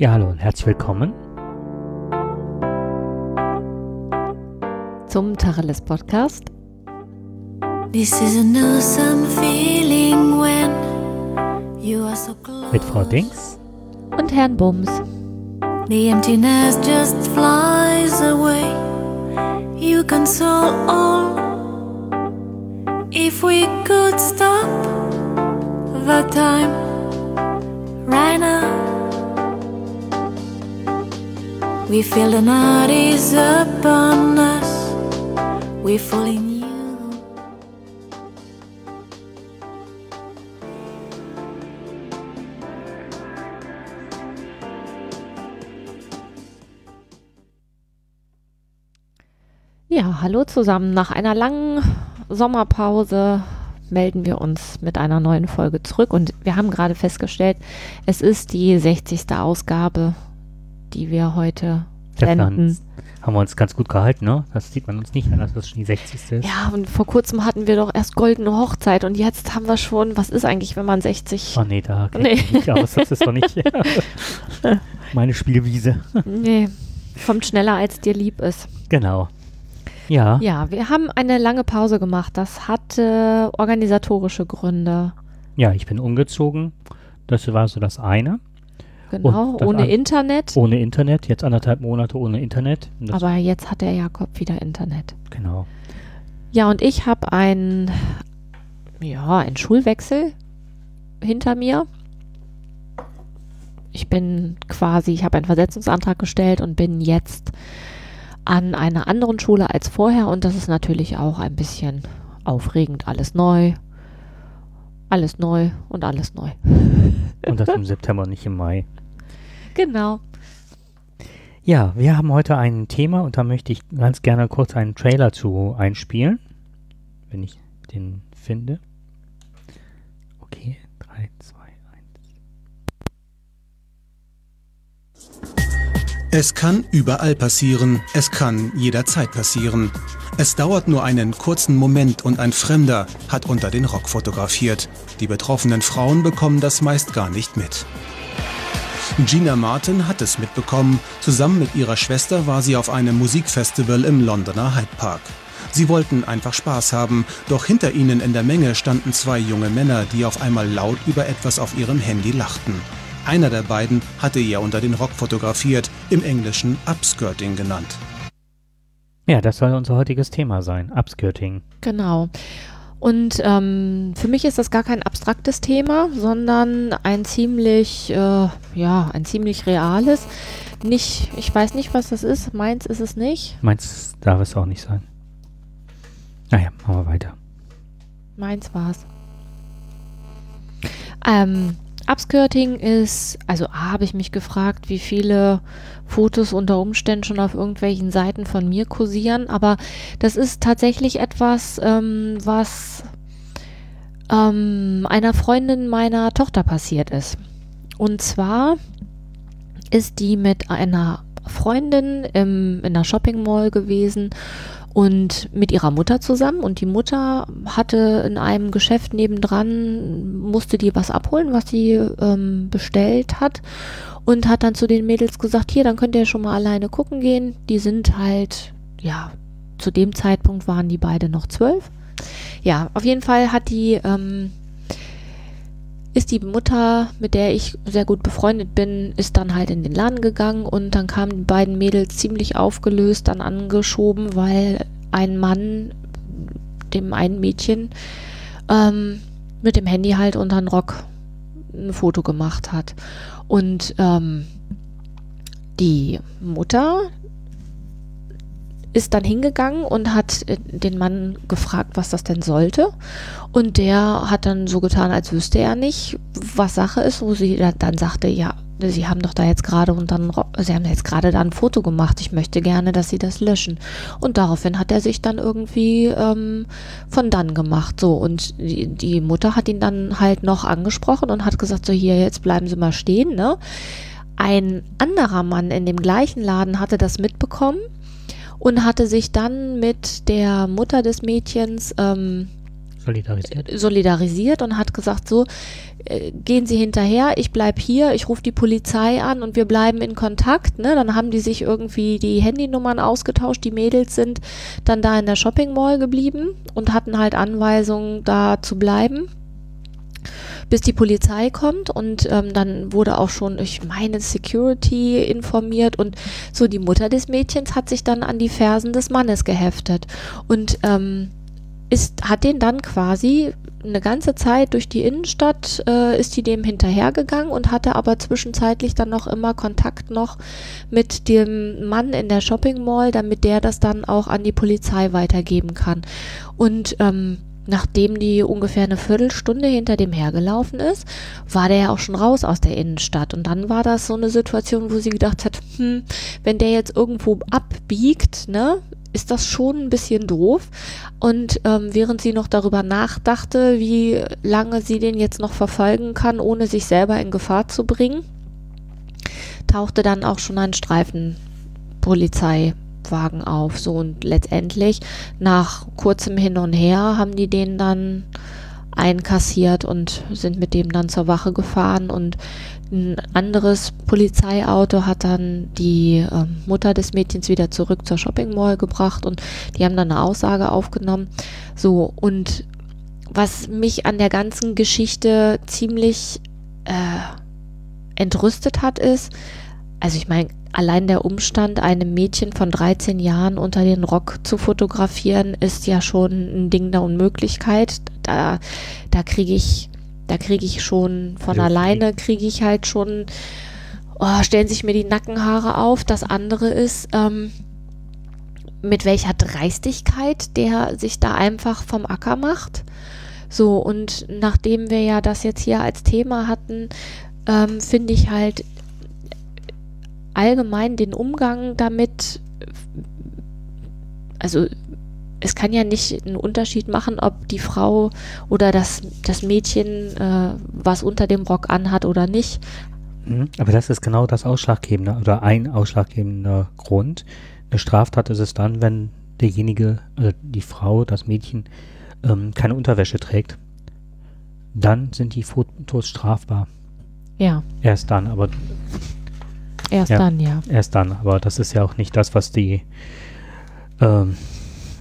Ja, hallo und herzlich willkommen zum Tacheles Podcast. This is an awesome feeling when you are so close. mit Frau Dings. Und Herrn Bums. The emptiness just flies away. You console all. If we could stop the time right now, we feel the night is upon us. We fall in you. Ja, hallo zusammen. Nach einer langen Sommerpause melden wir uns mit einer neuen Folge zurück und wir haben gerade festgestellt, es ist die 60. Ausgabe, die wir heute senden. Haben wir uns ganz gut gehalten, ne? Das sieht man uns nicht an, dass das schon die 60. ist. Ja, und vor kurzem hatten wir doch erst goldene Hochzeit und jetzt haben wir schon, was ist eigentlich, wenn man 60... Oh nee, da Nee. ich mich aus. Das ist doch nicht meine Spielwiese. Nee, kommt schneller, als dir lieb ist. Genau. Ja, Ja, wir haben eine lange Pause gemacht. Das hatte organisatorische Gründe. ja, ich bin umgezogen. Das war so das eine. Genau, ohne Internet. Ohne Internet, jetzt anderthalb Monate ohne Internet. Aber jetzt hat der Jakob wieder Internet. genau. Ja, und ich habe ein, ja, einen Schulwechsel hinter mir. Ich bin quasi, ich habe einen Versetzungsantrag gestellt und bin jetzt an einer anderen Schule als vorher und das ist natürlich auch ein bisschen aufregend. Alles neu, alles neu und alles neu. Und das im September, nicht im Mai. Genau. Ja, wir haben heute ein Thema und da möchte ich ganz gerne kurz einen Trailer zu einspielen, wenn ich den finde. Okay, 3, 2, 1. Es kann überall passieren, es kann jederzeit passieren. Es dauert nur einen kurzen Moment und ein Fremder hat unter den Rock fotografiert. Die betroffenen Frauen bekommen das meist gar nicht mit. Gina Martin hat es mitbekommen. Zusammen mit ihrer Schwester war sie auf einem Musikfestival im Londoner Hyde Park. Sie wollten einfach Spaß haben, doch hinter ihnen in der Menge standen zwei junge Männer, die auf einmal laut über etwas auf ihrem Handy lachten. Einer der beiden hatte ihr unter den Rock fotografiert, im Englischen Upskirting genannt. Ja, das soll unser heutiges Thema sein, Upskirting. Genau. Und ähm, für mich ist das gar kein abstraktes Thema, sondern ein ziemlich, äh, ja, ein ziemlich reales. Nicht, ich weiß nicht, was das ist. Meins ist es nicht. Meins darf es auch nicht sein. Naja, machen wir weiter. Meins war's. Ähm, Upskirting ist, also A, habe ich mich gefragt, wie viele Fotos unter Umständen schon auf irgendwelchen Seiten von mir kursieren, aber das ist tatsächlich etwas, ähm, was ähm, einer Freundin meiner Tochter passiert ist. Und zwar ist die mit einer Freundin im, in der Shopping Mall gewesen und mit ihrer Mutter zusammen und die Mutter hatte in einem Geschäft nebendran, musste die was abholen, was sie ähm, bestellt hat und hat dann zu den Mädels gesagt, hier, dann könnt ihr schon mal alleine gucken gehen. Die sind halt, ja, zu dem Zeitpunkt waren die beide noch zwölf. Ja, auf jeden Fall hat die, ähm, ist die Mutter, mit der ich sehr gut befreundet bin, ist dann halt in den Laden gegangen und dann kamen die beiden Mädels ziemlich aufgelöst dann angeschoben, weil ein Mann dem einen Mädchen ähm, mit dem Handy halt unter den Rock ein Foto gemacht hat. Und ähm, die Mutter ist dann hingegangen und hat äh, den Mann gefragt, was das denn sollte. Und der hat dann so getan, als wüsste er nicht, was Sache ist, wo sie da- dann sagte, ja, sie haben doch da jetzt gerade und dann, sie haben jetzt gerade da ein Foto gemacht. Ich möchte gerne, dass sie das löschen. Und daraufhin hat er sich dann irgendwie ähm, von dann gemacht. So, und die, die Mutter hat ihn dann halt noch angesprochen und hat gesagt, so hier, jetzt bleiben Sie mal stehen, ne? Ein anderer Mann in dem gleichen Laden hatte das mitbekommen und hatte sich dann mit der Mutter des Mädchens ähm, Solidarisiert. solidarisiert und hat gesagt, so, äh, gehen Sie hinterher, ich bleib hier, ich rufe die Polizei an und wir bleiben in Kontakt. Ne? Dann haben die sich irgendwie die Handynummern ausgetauscht, die Mädels sind dann da in der Shopping Mall geblieben und hatten halt Anweisungen, da zu bleiben bis die Polizei kommt und ähm, dann wurde auch schon, ich meine, Security informiert und so die Mutter des Mädchens hat sich dann an die Fersen des Mannes geheftet und ähm, ist, hat den dann quasi eine ganze Zeit durch die Innenstadt äh, ist die dem hinterhergegangen und hatte aber zwischenzeitlich dann noch immer Kontakt noch mit dem Mann in der Shopping Mall, damit der das dann auch an die Polizei weitergeben kann. Und ähm, nachdem die ungefähr eine Viertelstunde hinter dem hergelaufen ist, war der ja auch schon raus aus der Innenstadt. Und dann war das so eine Situation, wo sie gedacht hat, hm, wenn der jetzt irgendwo abbiegt, ne, ist das schon ein bisschen doof. Und ähm, während sie noch darüber nachdachte, wie lange sie den jetzt noch verfolgen kann, ohne sich selber in Gefahr zu bringen, tauchte dann auch schon ein Streifenpolizeiwagen auf. So und letztendlich nach kurzem Hin und Her haben die den dann einkassiert und sind mit dem dann zur Wache gefahren und ein anderes Polizeiauto hat dann die äh, Mutter des Mädchens wieder zurück zur Shopping Mall gebracht und die haben dann eine Aussage aufgenommen. So, und was mich an der ganzen Geschichte ziemlich äh, entrüstet hat, ist, also ich meine, allein der Umstand, einem Mädchen von 13 Jahren unter den Rock zu fotografieren, ist ja schon ein Ding der Unmöglichkeit. Da, da kriege ich da kriege ich schon von ja, alleine, kriege ich halt schon, oh, stellen sich mir die Nackenhaare auf. Das andere ist, ähm, mit welcher Dreistigkeit der sich da einfach vom Acker macht. So, und nachdem wir ja das jetzt hier als Thema hatten, ähm, finde ich halt allgemein den Umgang damit, also es kann ja nicht einen Unterschied machen, ob die Frau oder das, das Mädchen äh, was unter dem Rock anhat oder nicht. Mhm. Aber das ist genau das Ausschlaggebende oder ein ausschlaggebender Grund. Eine Straftat ist es dann, wenn derjenige, also die Frau, das Mädchen, ähm, keine Unterwäsche trägt. Dann sind die Fotos strafbar. Ja. Erst dann, aber. Erst ja, dann, ja. Erst dann, aber das ist ja auch nicht das, was die ähm,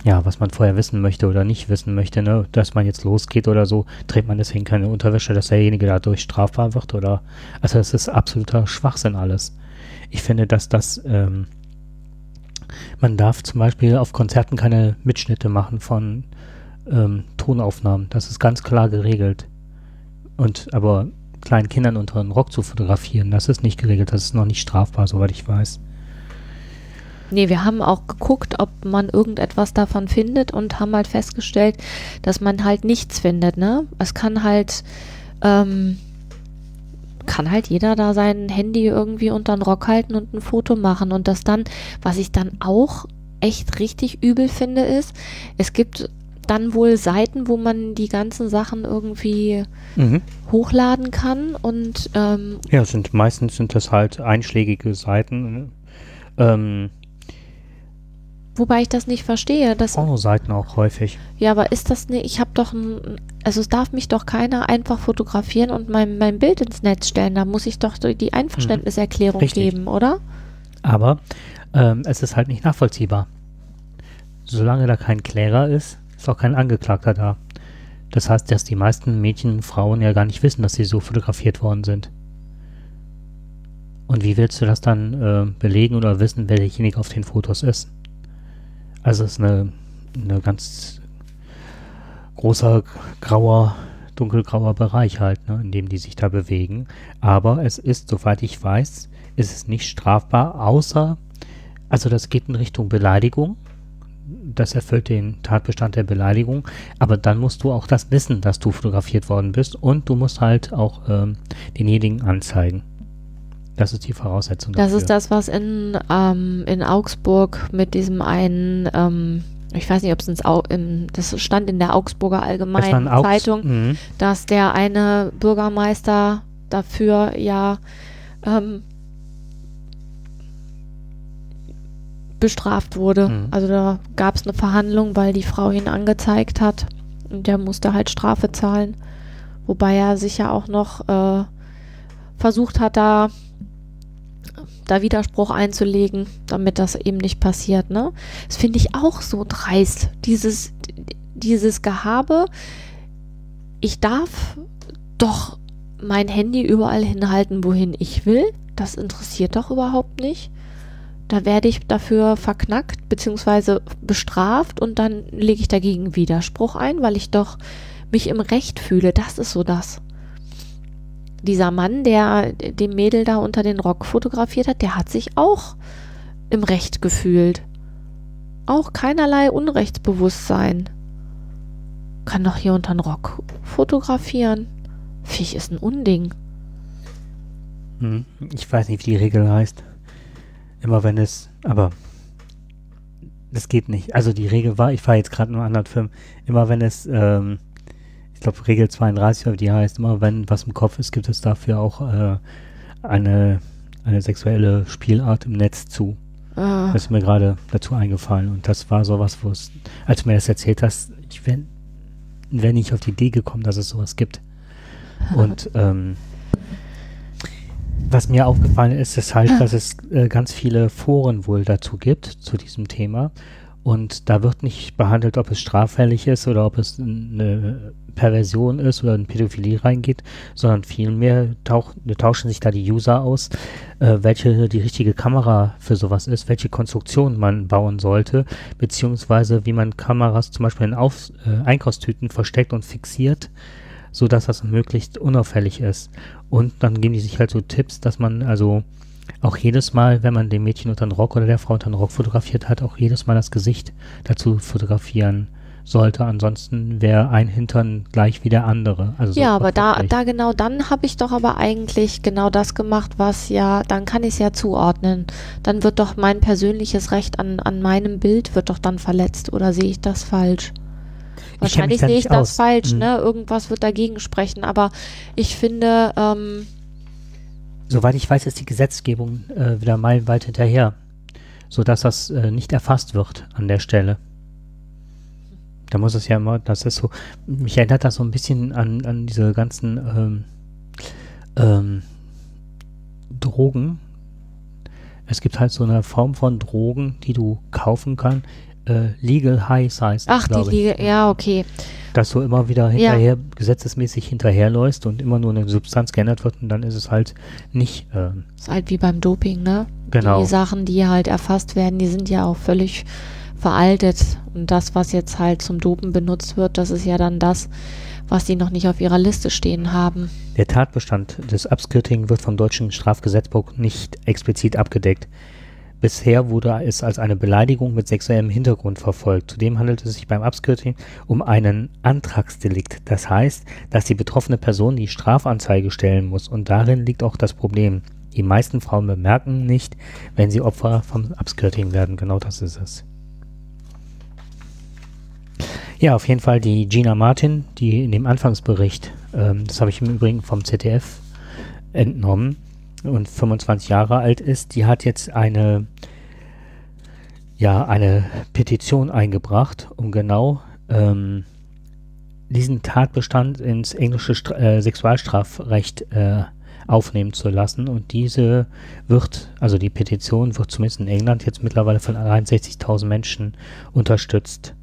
ja, was man vorher wissen möchte oder nicht wissen möchte, ne, dass man jetzt losgeht oder so, trägt man deswegen keine Unterwäsche, dass derjenige dadurch strafbar wird oder, also das ist absoluter Schwachsinn alles. Ich finde, dass das, ähm, man darf zum Beispiel auf Konzerten keine Mitschnitte machen von ähm, Tonaufnahmen, das ist ganz klar geregelt. Und, aber kleinen Kindern unter den Rock zu fotografieren, das ist nicht geregelt, das ist noch nicht strafbar, soweit ich weiß. Nee, wir haben auch geguckt, ob man irgendetwas davon findet und haben halt festgestellt, dass man halt nichts findet, ne? Es kann halt, ähm, kann halt jeder da sein Handy irgendwie unter den Rock halten und ein Foto machen. Und das dann, was ich dann auch echt richtig übel finde, ist, es gibt dann wohl Seiten, wo man die ganzen Sachen irgendwie mhm. hochladen kann und ähm, ja, sind meistens sind das halt einschlägige Seiten. Ne? Ähm, Wobei ich das nicht verstehe. Dass, Pornoseiten auch häufig. Ja, aber ist das nicht, ich habe doch ein, also es darf mich doch keiner einfach fotografieren und mein, mein Bild ins Netz stellen. Da muss ich doch die Einverständniserklärung Richtig. geben, oder? Aber ähm, es ist halt nicht nachvollziehbar. Solange da kein Klärer ist, ist auch kein Angeklagter da. Das heißt, dass die meisten Mädchen und Frauen ja gar nicht wissen, dass sie so fotografiert worden sind. Und wie willst du das dann äh, belegen oder wissen, wer derjenige auf den Fotos ist? Also es ist eine, eine ganz großer grauer, dunkelgrauer Bereich halt, ne, in dem die sich da bewegen. Aber es ist, soweit ich weiß, ist es nicht strafbar, außer, also das geht in Richtung Beleidigung. Das erfüllt den Tatbestand der Beleidigung. Aber dann musst du auch das wissen, dass du fotografiert worden bist und du musst halt auch ähm, denjenigen anzeigen. Das ist die Voraussetzung. Das ist das, was in, ähm, in Augsburg mit diesem einen, ähm, ich weiß nicht, ob es ins Au im, das stand in der Augsburger Allgemeinen Augs Zeitung, mhm. dass der eine Bürgermeister dafür ja ähm, bestraft wurde. Mhm. Also da gab es eine Verhandlung, weil die Frau ihn angezeigt hat Und der musste halt Strafe zahlen. Wobei er sich ja auch noch äh, versucht hat, da, da Widerspruch einzulegen, damit das eben nicht passiert. Ne? Das finde ich auch so dreist. Dieses, dieses Gehabe, ich darf doch mein Handy überall hinhalten, wohin ich will. Das interessiert doch überhaupt nicht. Da werde ich dafür verknackt bzw. bestraft und dann lege ich dagegen Widerspruch ein, weil ich doch mich im Recht fühle. Das ist so das. Dieser Mann, der dem Mädel da unter den Rock fotografiert hat, der hat sich auch im Recht gefühlt. Auch keinerlei Unrechtsbewusstsein. Kann doch hier unter den Rock fotografieren. Viech ist ein Unding. Hm, ich weiß nicht, wie die Regel heißt. Immer wenn es, aber das geht nicht. Also die Regel war, ich fahre jetzt gerade in einem anderen Film, immer wenn es, ähm, ich glaube Regel 32, oder die heißt, immer wenn was im Kopf ist, gibt es dafür auch äh, eine, eine sexuelle Spielart im Netz zu. Ah. Das ist mir gerade dazu eingefallen. Und das war sowas, wo es, als du mir das erzählt hast, ich wäre wär nicht auf die Idee gekommen, dass es sowas gibt. Und ähm, was mir aufgefallen ist, ist halt, dass es äh, ganz viele Foren wohl dazu gibt, zu diesem Thema. Und da wird nicht behandelt, ob es straffällig ist oder ob es eine Perversion ist oder in Pädophilie reingeht, sondern vielmehr tauch, tauschen sich da die User aus, äh, welche die richtige Kamera für sowas ist, welche Konstruktion man bauen sollte, beziehungsweise wie man Kameras zum Beispiel in Auf, äh, Einkaufstüten versteckt und fixiert, so dass das möglichst unauffällig ist. Und dann geben die sich halt so Tipps, dass man also auch jedes Mal, wenn man dem Mädchen unter den Rock oder der Frau unter den Rock fotografiert hat, auch jedes Mal das Gesicht dazu fotografieren sollte. Ansonsten wäre ein Hintern gleich wie der andere. Also so ja, aber da, da genau dann habe ich doch aber eigentlich genau das gemacht, was ja, dann kann ich es ja zuordnen. Dann wird doch mein persönliches Recht an, an meinem Bild wird doch dann verletzt oder sehe ich das falsch? Wahrscheinlich sehe ich nicht das aus. falsch, Hm. ne? Irgendwas wird dagegen sprechen, aber ich finde, ähm, Soweit ich weiß, ist die Gesetzgebung äh, wieder meilenweit hinterher, sodass das äh, nicht erfasst wird an der Stelle. Da muss es ja immer, das ist so, mich erinnert das so ein bisschen an, an diese ganzen ähm, ähm, Drogen. Es gibt halt so eine Form von Drogen, die du kaufen kannst. Äh, Legal Highs heißt ach, die glaube ich. Ja, okay. dass du immer wieder Ja. hinterher, gesetzesmäßig hinterherläufst und immer nur eine Substanz geändert wird und dann ist es halt nicht, ähm, Ist halt wie beim Doping, ne? genau. Die Sachen, die halt erfasst werden, die sind ja auch völlig veraltet. Und das, was jetzt halt zum Dopen benutzt wird, das ist ja dann das, was die noch nicht auf ihrer Liste stehen haben. Der Tatbestand des Upskirting wird vom deutschen Strafgesetzbuch nicht explizit abgedeckt. Bisher wurde es als eine Beleidigung mit sexuellem Hintergrund verfolgt. Zudem handelt es sich beim Upskirting um einen Antragsdelikt. Das heißt, dass die betroffene Person die Strafanzeige stellen muss und darin liegt auch das Problem. Die meisten Frauen bemerken nicht, wenn sie Opfer vom Upskirting werden. Genau das ist es. Ja, auf jeden Fall die Gina Martin, die in dem Anfangsbericht, ähm, das habe ich im Übrigen vom ZDF entnommen und 25 Jahre alt ist, die hat jetzt eine, ja, eine Petition eingebracht, um genau ähm, diesen Tatbestand ins englische Stra äh, Sexualstrafrecht äh, aufnehmen zu lassen. Und diese wird, also die Petition wird zumindest in England jetzt mittlerweile von 61.000 Menschen unterstützt.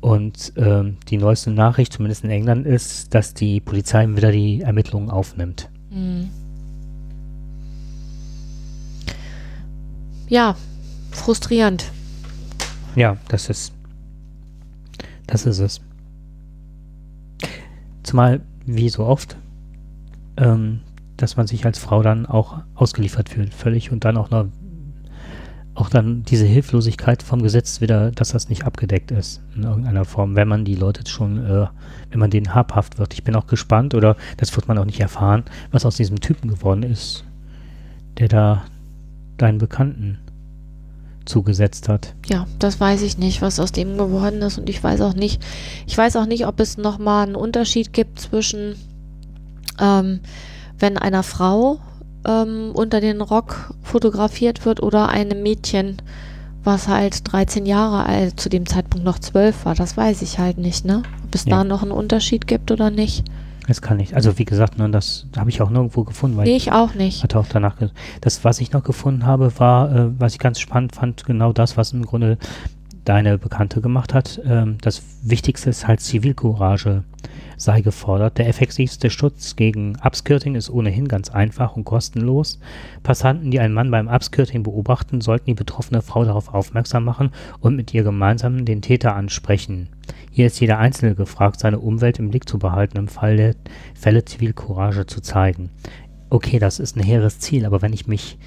Und ähm, die neueste Nachricht, zumindest in England, ist, dass die Polizei wieder die Ermittlungen aufnimmt. Hm. Ja, frustrierend. Ja, das ist. Das ist es. Zumal, wie so oft, ähm, dass man sich als Frau dann auch ausgeliefert fühlt, völlig und dann auch noch auch dann diese Hilflosigkeit vom Gesetz wieder, dass das nicht abgedeckt ist in irgendeiner Form, wenn man die Leute schon, äh, wenn man denen habhaft wird. Ich bin auch gespannt, oder das wird man auch nicht erfahren, was aus diesem Typen geworden ist, der da deinen Bekannten zugesetzt hat. Ja, das weiß ich nicht, was aus dem geworden ist und ich weiß auch nicht, ich weiß auch nicht, ob es nochmal einen Unterschied gibt zwischen, ähm, wenn einer Frau ähm, unter den Rock fotografiert wird oder einem Mädchen was halt 13 Jahre alt, zu dem Zeitpunkt noch 12 war. Das weiß ich halt nicht, ne? Ob es Ja. da noch einen Unterschied gibt oder nicht. Das kann ich. Also wie gesagt, ne, das habe ich auch nirgendwo gefunden, weil Nee, ich auch nicht. hatte auch danach. Das, was ich noch gefunden habe, war, äh, was ich ganz spannend fand, genau das, was im Grunde deine Bekannte gemacht hat. Ähm, das Wichtigste ist halt Zivilcourage sei gefordert. Der effektivste Schutz gegen Upskirting ist ohnehin ganz einfach und kostenlos. Passanten, die einen Mann beim Upskirting beobachten, sollten die betroffene Frau darauf aufmerksam machen und mit ihr gemeinsam den Täter ansprechen. Hier ist jeder Einzelne gefragt, seine Umwelt im Blick zu behalten, im Fall der Fälle Zivilcourage zu zeigen. Okay, das ist ein hehres Ziel, aber wenn ich mich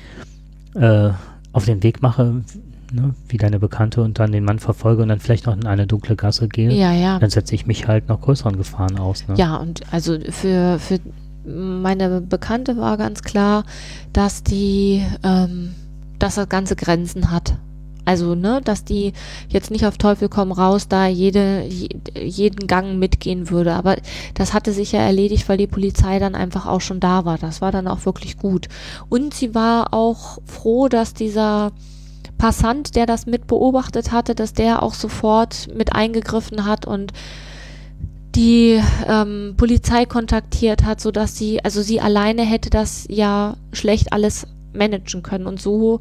äh, auf den Weg mache, ne, wie deine Bekannte und dann den Mann verfolge und dann vielleicht noch in eine dunkle Gasse gehe, Ja, ja. dann setze ich mich halt noch größeren Gefahren aus. Ne? Ja, und also für, für meine Bekannte war ganz klar, dass die, ähm, dass das Ganze Grenzen hat. Also, ne, dass die jetzt nicht auf Teufel komm raus da jede, je, jeden Gang mitgehen würde. Aber das hatte sich ja erledigt, weil die Polizei dann einfach auch schon da war. Das war dann auch wirklich gut. Und sie war auch froh, dass dieser Passant, der das mit beobachtet hatte, dass der auch sofort mit eingegriffen hat und die ähm, Polizei kontaktiert hat, sodass sie, also sie alleine hätte das ja schlecht alles managen können. Und so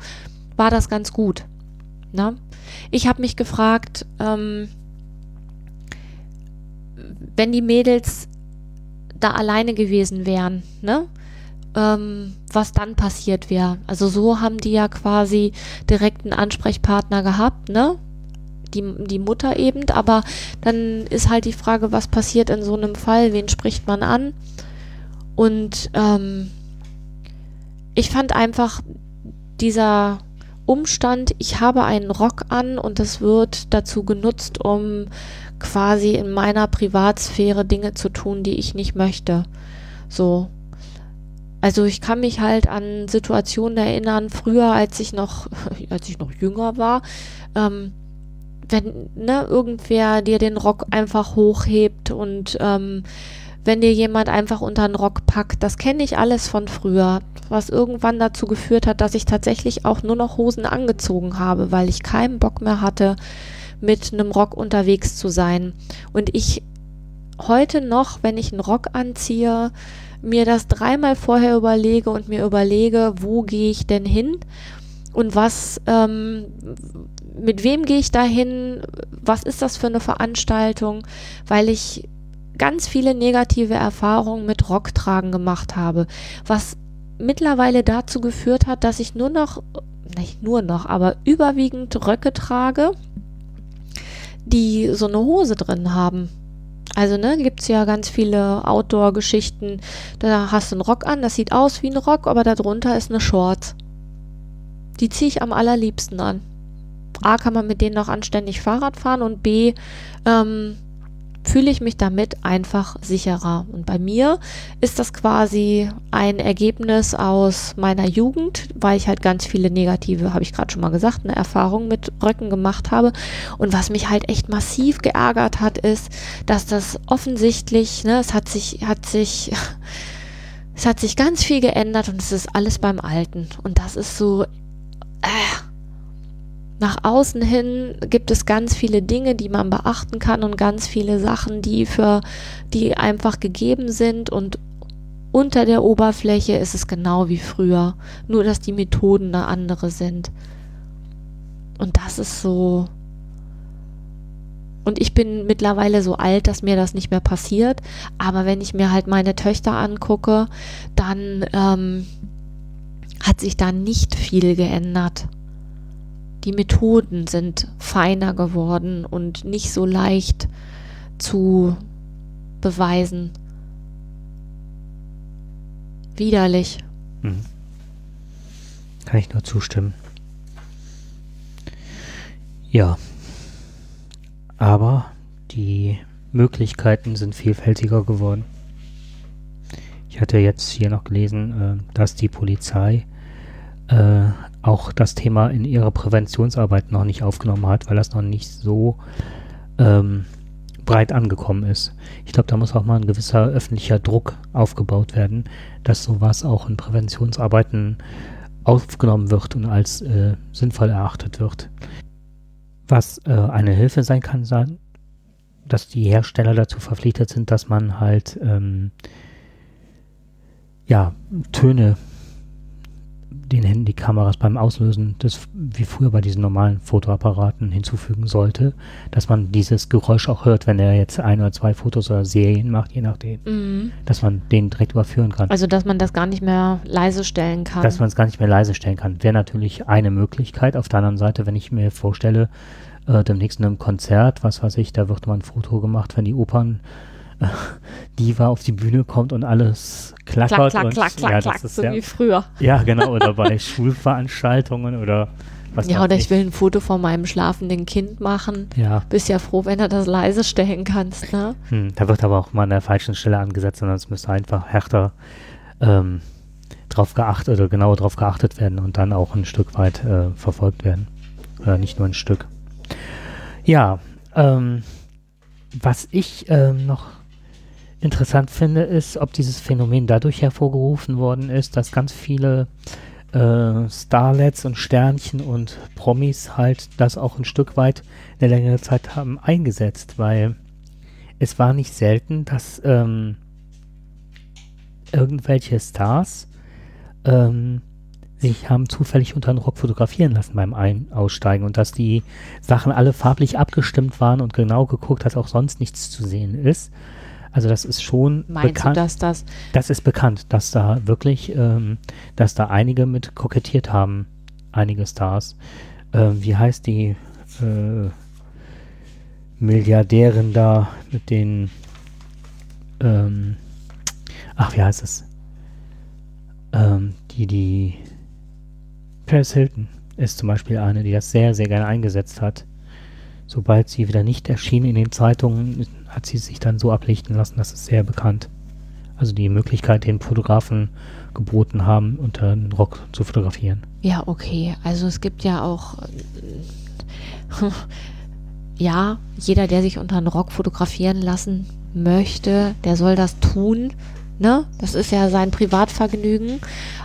war das ganz gut. Ne? Ich habe mich gefragt, ähm, wenn die Mädels da alleine gewesen wären, ne? Ähm, was dann passiert wäre. Also so haben die ja quasi direkt einen Ansprechpartner gehabt, ne? Die, die Mutter eben, aber dann ist halt die Frage, was passiert in so einem Fall, wen spricht man an? Und ähm, ich fand einfach dieser Umstand, ich habe einen Rock an und es wird dazu genutzt, um quasi in meiner Privatsphäre Dinge zu tun, die ich nicht möchte. So. Also ich kann mich halt an Situationen erinnern, früher, als ich noch, als ich noch jünger war, ähm, wenn ne, irgendwer dir den Rock einfach hochhebt und ähm, wenn dir jemand einfach unter den Rock packt, das kenne ich alles von früher, was irgendwann dazu geführt hat, dass ich tatsächlich auch nur noch Hosen angezogen habe, weil ich keinen Bock mehr hatte, mit einem Rock unterwegs zu sein. Und ich heute noch, wenn ich einen Rock anziehe, mir das dreimal vorher überlege und mir überlege, wo gehe ich denn hin und was, ähm, mit wem gehe ich da hin, was ist das für eine Veranstaltung, weil ich ganz viele negative Erfahrungen mit Rocktragen gemacht habe, was mittlerweile dazu geführt hat, dass ich nur noch, nicht nur noch, aber überwiegend Röcke trage, die so eine Hose drin haben. Also, ne, gibt es ja ganz viele Outdoor-Geschichten. Da hast du einen Rock an, das sieht aus wie ein Rock, aber darunter ist eine Shorts. Die ziehe ich am allerliebsten an. A, kann man mit denen noch anständig Fahrrad fahren und B, ähm, fühle ich mich damit einfach sicherer. Und bei mir ist das quasi ein Ergebnis aus meiner Jugend, weil ich halt ganz viele negative, habe ich gerade schon mal gesagt, eine Erfahrung mit Röcken gemacht habe. Und was mich halt echt massiv geärgert hat, ist, dass das offensichtlich, ne, es hat sich, hat sich, es hat sich ganz viel geändert und es ist alles beim Alten. Und das ist so, äh, nach außen hin gibt es ganz viele Dinge, die man beachten kann und ganz viele Sachen, die für die einfach gegeben sind und unter der Oberfläche ist es genau wie früher, nur dass die Methoden eine andere sind. Und das ist so und ich bin mittlerweile so alt, dass mir das nicht mehr passiert. Aber wenn ich mir halt meine Töchter angucke, dann ähm, hat sich da nicht viel geändert die Methoden sind feiner geworden und nicht so leicht zu beweisen. Widerlich. Mhm. Kann ich nur zustimmen. Ja. Aber die Möglichkeiten sind vielfältiger geworden. Ich hatte jetzt hier noch gelesen, äh, dass die Polizei äh, auch das Thema in ihrer Präventionsarbeit noch nicht aufgenommen hat, weil das noch nicht so ähm, breit angekommen ist. Ich glaube, da muss auch mal ein gewisser öffentlicher Druck aufgebaut werden, dass sowas auch in Präventionsarbeiten aufgenommen wird und als äh, sinnvoll erachtet wird. Was äh, eine Hilfe sein kann, sein, dass die Hersteller dazu verpflichtet sind, dass man halt ähm, ja, Töne den Handykameras beim Auslösen des, wie früher bei diesen normalen Fotoapparaten hinzufügen sollte, dass man dieses Geräusch auch hört, wenn er jetzt ein oder zwei Fotos oder Serien macht, je nachdem, Mhm. dass man den direkt überführen kann. Also, dass man das gar nicht mehr leise stellen kann. dass man es gar nicht mehr leise stellen kann. Wäre natürlich eine Möglichkeit. Auf der anderen Seite, wenn ich mir vorstelle, äh, demnächst in einem Konzert, was weiß ich, da wird mal ein Foto gemacht, wenn die Opern Diva auf die Bühne kommt und alles klackert. klack, klack, und, klack, klack, ja, klack, das ist so ja, wie früher. ja, genau. Oder bei Schulveranstaltungen oder was Ja, oder ich will ein Foto von meinem schlafenden Kind machen. Ja, Bist ja froh, wenn du das leise stellen kannst, ne? hm, da wird aber auch mal an der falschen Stelle angesetzt, sondern es müsste einfach härter ähm, drauf geachtet oder genauer drauf geachtet werden und dann auch ein Stück weit äh, verfolgt werden. Oder nicht nur ein Stück. Ja, ähm, was ich ähm, noch interessant finde, ist, ob dieses Phänomen dadurch hervorgerufen worden ist, dass ganz viele äh, Starlets und Sternchen und Promis halt das auch ein Stück weit eine längere Zeit haben eingesetzt, weil es war nicht selten, dass ähm, irgendwelche Stars ähm, sich haben zufällig unter den Rock fotografieren lassen beim Ein Aussteigen und dass die Sachen alle farblich abgestimmt waren und genau geguckt, dass auch sonst nichts zu sehen ist. Also das ist schon Meinst du, bekannt. dass das Das ist bekannt, dass da wirklich, ähm, dass da einige mit kokettiert haben, einige Stars. Ähm, wie heißt die äh, Milliardärin da mit den, ähm, ach, wie heißt es? Ähm, die, die, Paris Hilton ist zum Beispiel eine, die das sehr, sehr gerne eingesetzt hat. Sobald sie wieder nicht erschien in den Zeitungen, hat sie sich dann so ablichten lassen, das ist sehr bekannt. Also die Möglichkeit, den Fotografen geboten haben, unter den Rock zu fotografieren. Ja, okay. Also es gibt ja auch, äh, ja, jeder, der sich unter einen Rock fotografieren lassen möchte, der soll das tun. Ne? Das ist ja sein Privatvergnügen.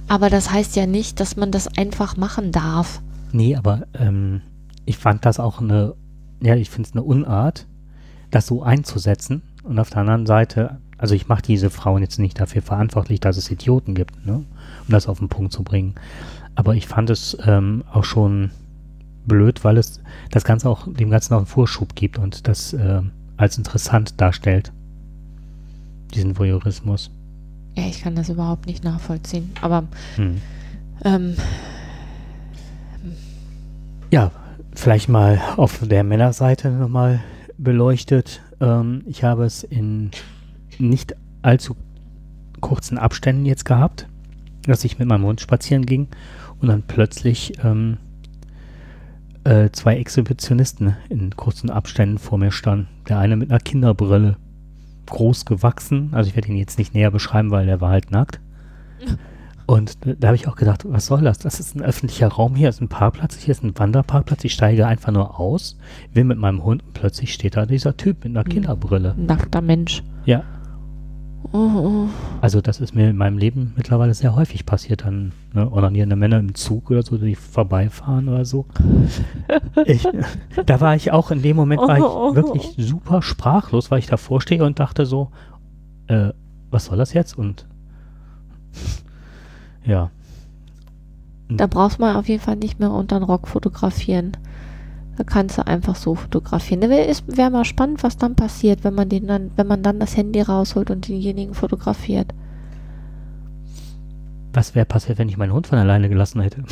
Aber das heißt ja nicht, dass man das einfach machen darf. Nee, aber ähm, ich fand das auch eine, ja, ich finde es eine Unart, das so einzusetzen. Und auf der anderen Seite, also ich mache diese Frauen jetzt nicht dafür verantwortlich, dass es Idioten gibt, ne? um das auf den Punkt zu bringen. Aber ich fand es ähm, auch schon blöd, weil es das Ganze auch dem Ganzen auch einen Vorschub gibt und das äh, als interessant darstellt. Diesen Voyeurismus. Ja, ich kann das überhaupt nicht nachvollziehen. Aber Hm. ähm, Ja, vielleicht mal auf der Männerseite nochmal beleuchtet. Ähm, ich habe es in nicht allzu kurzen Abständen jetzt gehabt, dass ich mit meinem Hund spazieren ging und dann plötzlich ähm, äh, zwei Exhibitionisten in kurzen Abständen vor mir standen. Der eine mit einer Kinderbrille, groß gewachsen. Also ich werde ihn jetzt nicht näher beschreiben, weil der war halt nackt. Und da, habe ich auch gedacht, was soll das? Das ist ein öffentlicher Raum, hier ist ein Parkplatz, hier ist ein Wanderparkplatz, ich steige einfach nur aus, will mit meinem Hund und plötzlich steht da dieser Typ mit einer Hm. Kinderbrille. nackter Mensch. Ja, Oh, oh. also das ist mir in meinem Leben mittlerweile sehr häufig passiert, dann ne, onanierende Männer im Zug oder so, die vorbeifahren oder so. Ich, da war ich auch in dem Moment, war ich wirklich super sprachlos, weil ich davor stehe und dachte so, äh, was soll das jetzt? Und ja. Da brauchst man auf jeden Fall nicht mehr unter den Rock fotografieren. Da kannst du einfach so fotografieren. Wäre wär mal spannend, was dann passiert, wenn man den dann, wenn man dann das Handy rausholt und denjenigen fotografiert. Was wäre passiert, wenn ich meinen Hund von alleine gelassen hätte?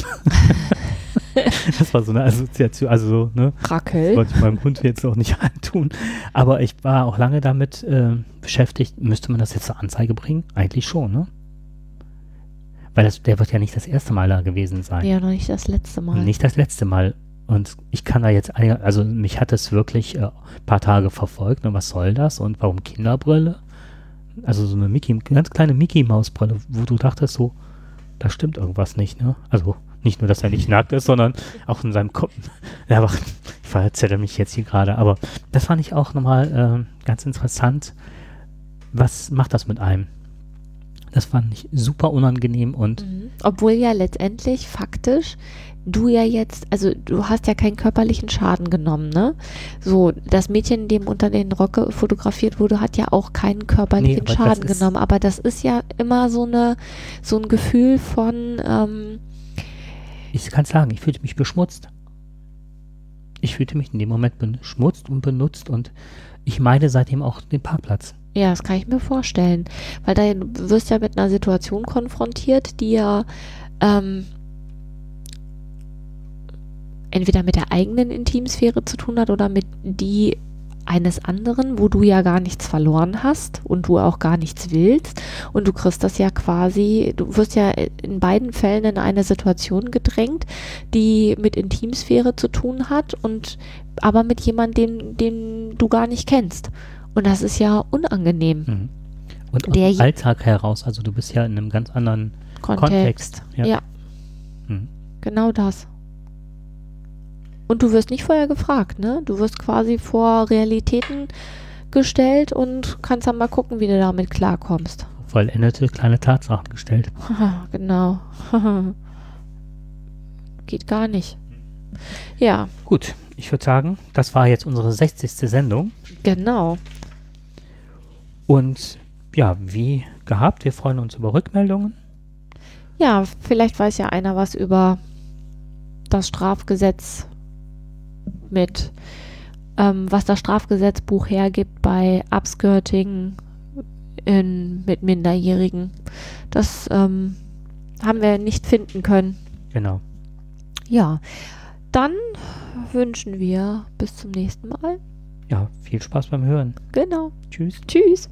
das war so eine Assoziation, also so, ne? Das Rackel. wollte ich meinem Hund jetzt auch nicht antun. Aber ich war auch lange damit äh, beschäftigt, müsste man das jetzt zur Anzeige bringen? Eigentlich schon, ne? Weil das, der wird ja nicht das erste Mal da gewesen sein. Ja, noch nicht das letzte Mal. Nicht das letzte Mal. Und ich kann da jetzt, einige- also mich hat es wirklich ein äh, paar Tage verfolgt. Und was soll das? Und warum Kinderbrille? Also so eine Mickey, ganz kleine Mickey-Maus-Brille, wo du dachtest so, da stimmt irgendwas nicht, ne? Also nicht nur, dass er nicht nackt ist, sondern auch in seinem Kopf. Ja, aber ich verzähle mich jetzt hier gerade. Aber das fand ich auch nochmal äh, ganz interessant. Was macht das mit einem? Das fand ich super unangenehm und Mhm. Obwohl ja letztendlich faktisch du ja jetzt, also du hast ja keinen körperlichen Schaden genommen, ne? So, das Mädchen, dem unter den Rocke fotografiert wurde, hat ja auch keinen körperlichen das Schaden genommen. Aber das ist ja immer so eine, so ein Gefühl von, ähm, ich kann sagen, ich fühlte mich beschmutzt. Ich fühlte mich in dem Moment beschmutzt und benutzt und ich meide seitdem auch den Parkplatz. Ja, das kann ich mir vorstellen. Weil da du wirst ja mit einer Situation konfrontiert, die ja ähm, entweder mit der eigenen Intimsphäre zu tun hat oder mit die eines anderen, wo du ja gar nichts verloren hast und du auch gar nichts willst. Und du kriegst das ja quasi, du wirst ja in beiden Fällen in eine Situation gedrängt, die mit Intimsphäre zu tun hat und aber mit jemandem, den, den du gar nicht kennst. Und das ist ja unangenehm. Mhm. Und aus Der dem Alltag heraus, also du bist ja in einem ganz anderen Kontext. Kontext. Ja. Ja. Mhm. Genau das. Und du wirst nicht vorher gefragt, ne? Du wirst quasi vor Realitäten gestellt und kannst dann mal gucken, wie du damit klarkommst. Vollendete kleine Tatsachen gestellt. Genau. Geht gar nicht. Ja, Gut, ich würde sagen, das war jetzt unsere 60. Sendung. genau. Und ja, wie gehabt, wir freuen uns über Rückmeldungen. Ja, vielleicht weiß ja einer was über das Strafgesetz mit, ähm, was das Strafgesetzbuch hergibt bei Upskirting in, mit Minderjährigen. Das ähm, haben wir nicht finden können. Genau. Ja, dann wünschen wir bis zum nächsten Mal. Ja, viel Spaß beim Hören. Genau. Tschüss. Tschüss.